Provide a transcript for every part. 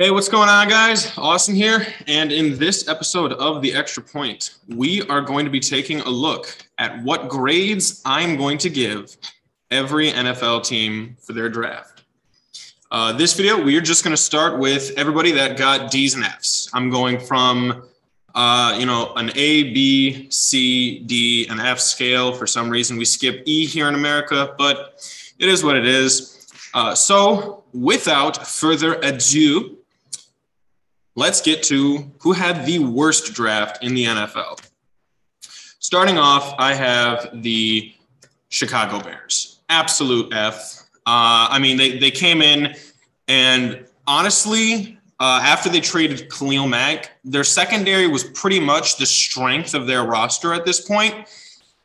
Hey, what's going on, guys? Austin here. And in this episode of The Extra Point, we are going to be taking a look at what grades I'm going to give every NFL team for their draft. Uh, this video, we are just going to start with everybody that got D's and F's. I'm going from, uh, you know, an A, B, C, D, and F scale. For some reason, we skip E here in America, but it is what it is. Uh, so, without further ado, let's get to who had the worst draft in the NFL. Starting off, I have the Chicago Bears. Absolute F. Uh, I mean, they, they came in and honestly, uh, after they traded Khalil Mack, their secondary was pretty much the strength of their roster at this point.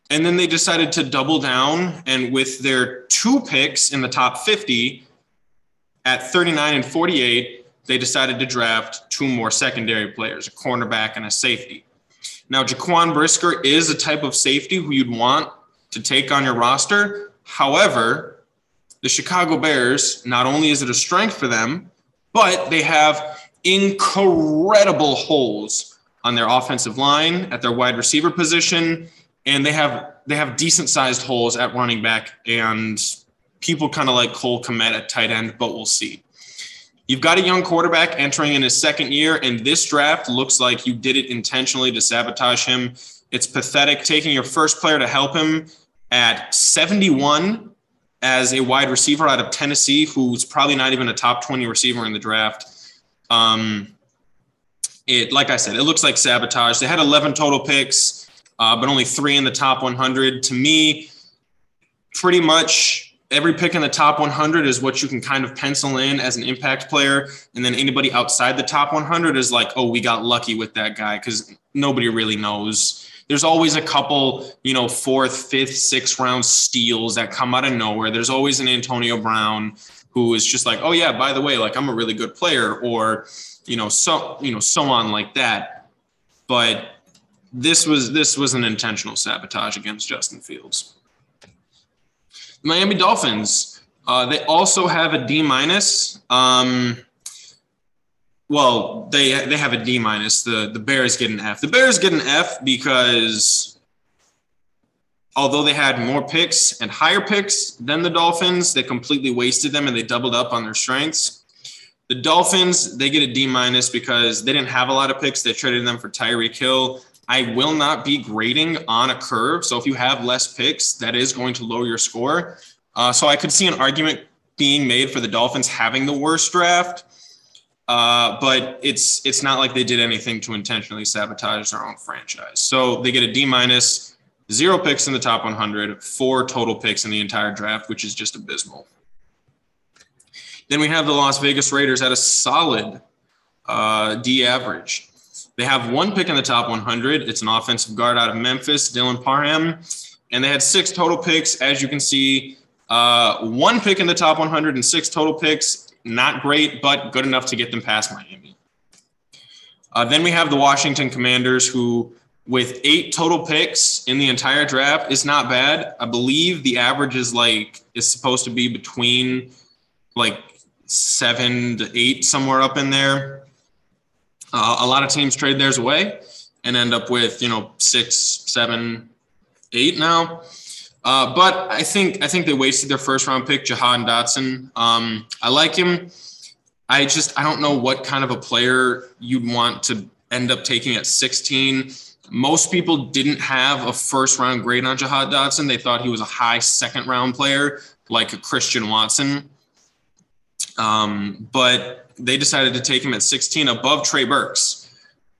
And then they decided to double down. And with their two picks in the top 50 at 39 and 48, they decided to draft two more secondary players, a cornerback and a safety. Now, Jaquan Brisker is a type of safety who you'd want to take on your roster. However, the Chicago Bears, not only is it a strength for them, but they have incredible holes on their offensive line at their wide receiver position and they have they have decent sized holes at running back and people kind of like Cole Kmet at tight end, but we'll see. You've got a young quarterback entering in his second year, and this draft looks like you did it intentionally to sabotage him. It's pathetic taking your first player to help him at 71 as a wide receiver out of Tennessee, who's probably not even a top 20 receiver in the draft. Um, it, like I said, it looks like sabotage. They had 11 total picks, uh, but only three in the top 100. To me, pretty much every pick in the top 100 is what you can kind of pencil in as an impact player. And then anybody outside the top 100 is like oh we got lucky with that guy because nobody really knows. There's always a couple you know fourth fifth sixth round steals that come out of nowhere. There's always an antonio brown who is just like oh yeah by the way like i'm a really good player or you know so you know so on like that. But this was this was an intentional sabotage against justin fields Miami Dolphins. Uh, they also have a D minus. Um, well, they they have a D minus. The the Bears get an F. The Bears get an F because although they had more picks and higher picks than the Dolphins, they completely wasted them and they doubled up on their strengths. The Dolphins, they get a D minus because they didn't have a lot of picks. They traded them for Tyreek Hill. I will not be grading on a curve. So if you have less picks, that is going to lower your score. Uh, so I could see an argument being made for the Dolphins having the worst draft. Uh, but it's it's not like they did anything to intentionally sabotage their own franchise. So they get a D minus, zero picks in the top 100, four total picks in the entire draft, which is just abysmal. Then we have the Las Vegas Raiders at a solid uh, D average. They have one pick in the top 100. It's an offensive guard out of Memphis, Dylan Parham. And they had six total picks. As you can see, uh, one pick in the top 100 and six total picks. Not great, but good enough to get them past Miami. Uh, then we have the Washington Commanders, who, with eight total picks in the entire draft, is not bad. I believe the average is like is supposed to be between like seven to eight, somewhere up in there. Uh, a lot of teams trade theirs away and end up with you know six, seven, eight now. Uh, but I think I think they wasted their first round pick, Jahan Dotson. Um, I like him. I just I don't know what kind of a player you'd want to end up taking at 16. Most people didn't have a first round grade on Jahan Dotson. They thought he was a high second round player, like a Christian Watson. Um, but they decided to take him at 16 above Trey Burks,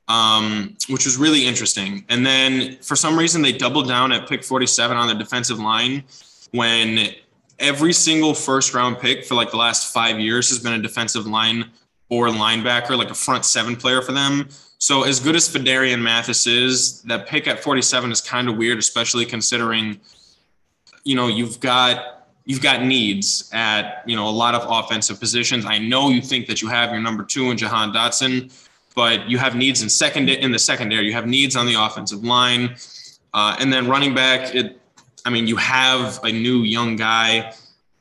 um, which was really interesting. And then for some reason, they doubled down at pick 47 on the defensive line when every single first round pick for like the last five years has been a defensive line or linebacker, like a front seven player for them. So as good as Phidarian Mathis is, that pick at 47 is kind of weird, especially considering, you know, you've got you've got needs at you know a lot of offensive positions. I know you think that you have your number two in Jahan Dotson, but you have needs in second in the secondary. You have needs on the offensive line, uh, and then running back. It, I mean, you have a new young guy.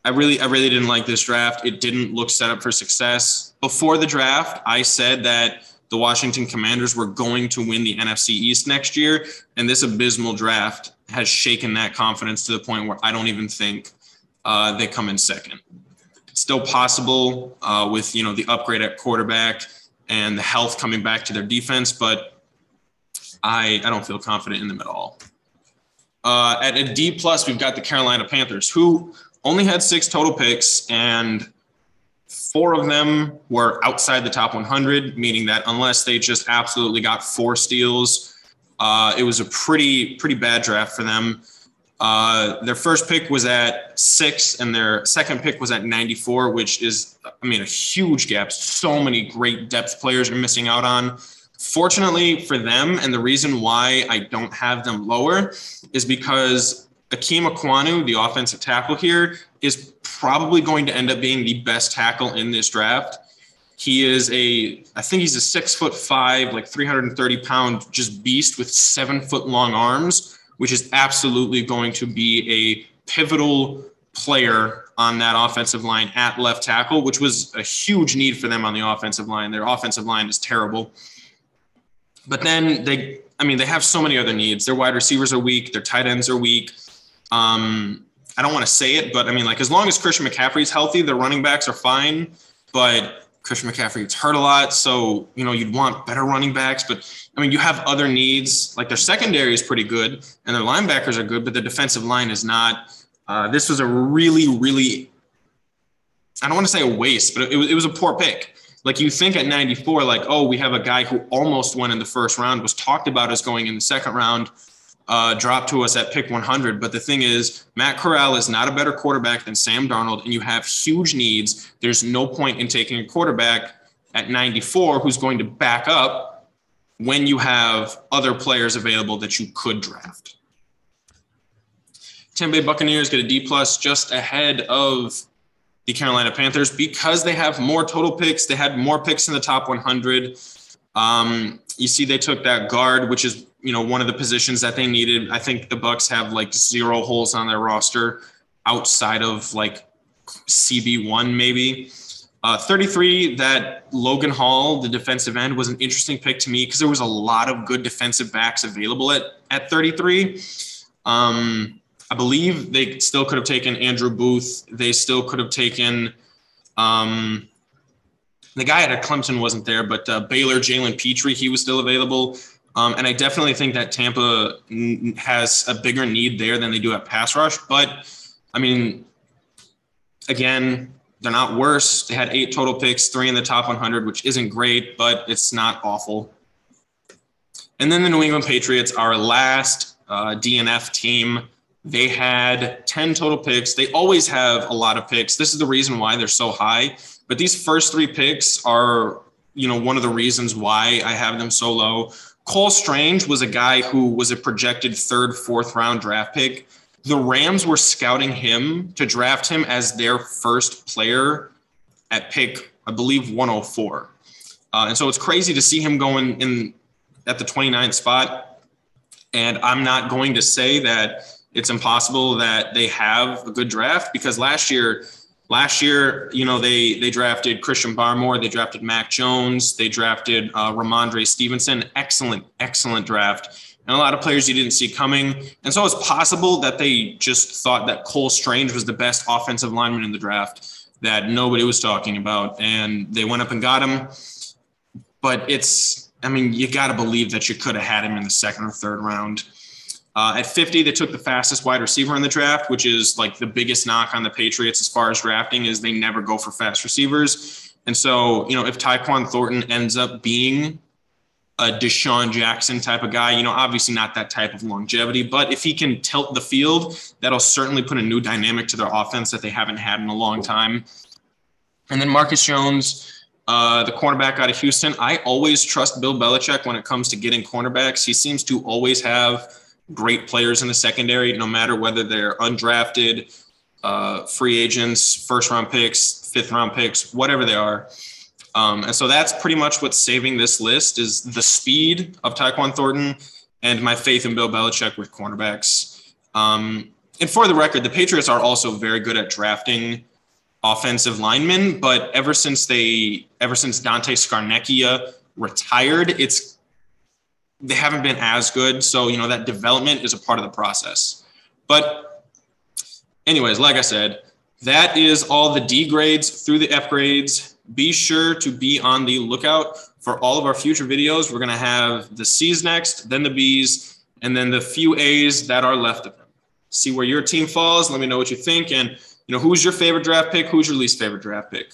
I really, I really didn't like this draft. It didn't look set up for success. before the draft, I said that the Washington Commanders were going to win the NFC East next year. And this abysmal draft has shaken that confidence to the point where I don't even think uh, they come in second. It's still possible uh, with you know the upgrade at quarterback and the health coming back to their defense, but I I don't feel confident in them at all. Uh, at a D plus, we've got the Carolina Panthers, who only had six total picks, and four of them were outside the top 100, meaning that unless they just absolutely got four steals, uh, it was a pretty pretty bad draft for them. Uh, their first pick was at six, and their second pick was at 94, which is, I mean, a huge gap. So many great depth players are missing out on. Fortunately for them, and the reason why I don't have them lower is because Ikem Ekwonu, the offensive tackle here, is probably going to end up being the best tackle in this draft. He is a, I think he's a six foot five, like 330 pound, just beast with seven foot long arms, which is absolutely going to be a pivotal player on that offensive line at left tackle, which was a huge need for them on the offensive line. Their offensive line is terrible. But then they, I mean, they have so many other needs. Their wide receivers are weak, their tight ends are weak. Um, I don't want to say it, but I mean, like as long as Christian McCaffrey's healthy, the running backs are fine. But Christian McCaffrey gets hurt a lot, so you know you'd want better running backs. But I mean, you have other needs. Like their secondary is pretty good, and their linebackers are good, but the defensive line is not. Uh, this was a really, really. I don't want to say a waste, but it, it was a poor pick. Like you think at 94, like, oh, we have a guy who almost went in the first round, was talked about as going in the second round uh, dropped to us at pick 100. But the thing is, Matt Corral is not a better quarterback than Sam Darnold, and you have huge needs. There's no point in taking a quarterback at 94 who's going to back up when you have other players available that you could draft. Tampa Bay Buccaneers get a D plus just ahead of the Carolina Panthers because they have more total picks. They had more picks in the top 100. Um, you see, they took that guard, which is you know one of the positions that they needed. I think the Bucks have like zero holes on their roster outside of like CB one maybe. Uh, 33, that Logan Hall, the defensive end, was an interesting pick to me because there was a lot of good defensive backs available at, at 33. Um, I believe they still could have taken Andrew Booth. They still could have taken um, the guy at Clemson wasn't there, but uh, Baylor, Jalen Pitre, he was still available. Um, and I definitely think that Tampa has a bigger need there than they do at pass rush. But I mean, again, they're not worse. They had eight total picks, three in the top 100, which isn't great, but it's not awful. And then the New England Patriots, our last uh, DNF team, they had 10 total picks. They always have a lot of picks. This is the reason why they're so high. But these first three picks are, you know, one of the reasons why I have them so low. Cole Strange was a guy who was a projected third, fourth round draft pick. The Rams were scouting him to draft him as their first player at pick, I believe, 104. Uh, and so it's crazy to see him going in at the 29th spot. And I'm not going to say that it's impossible that they have a good draft because last year Last year, you know, they they drafted Christian Barmore, they drafted Mac Jones, they drafted uh, Rhamondre Stevenson. Excellent, excellent draft. And a lot of players you didn't see coming. And so it's possible that they just thought that Cole Strange was the best offensive lineman in the draft that nobody was talking about. And they went up and got him. But it's, I mean, you got to believe that you could have had him in the second or third round. Uh, at 50, they took the fastest wide receiver in the draft, which is like the biggest knock on the Patriots as far as drafting is they never go for fast receivers. And so, you know, if Tyquan Thornton ends up being a DeSean Jackson type of guy, you know, obviously not that type of longevity, but if he can tilt the field, that'll certainly put a new dynamic to their offense that they haven't had in a long time. And then Marcus Jones, uh, the cornerback out of Houston. I always trust Bill Belichick when it comes to getting cornerbacks. He seems to always have great players in the secondary, no matter whether they're undrafted, uh, free agents, first round picks, fifth round picks, whatever they are. Um, and so that's pretty much what's saving this list is the speed of Tyquan Thornton and my faith in Bill Belichick with cornerbacks. Um, and for the record, the Patriots are also very good at drafting offensive linemen, but ever since they, ever since Dante Scarnecchia retired, it's they haven't been as good. So you know that development is a part of the process. But, anyways, like I said, that is all the D grades through the F grades. Be sure to be on the lookout for all of our future videos. We're going to have the C's next, then the B's, and then the few A's that are left of them. See where your team falls. Let me know what you think. And, you know, who's your favorite draft pick? Who's your least favorite draft pick?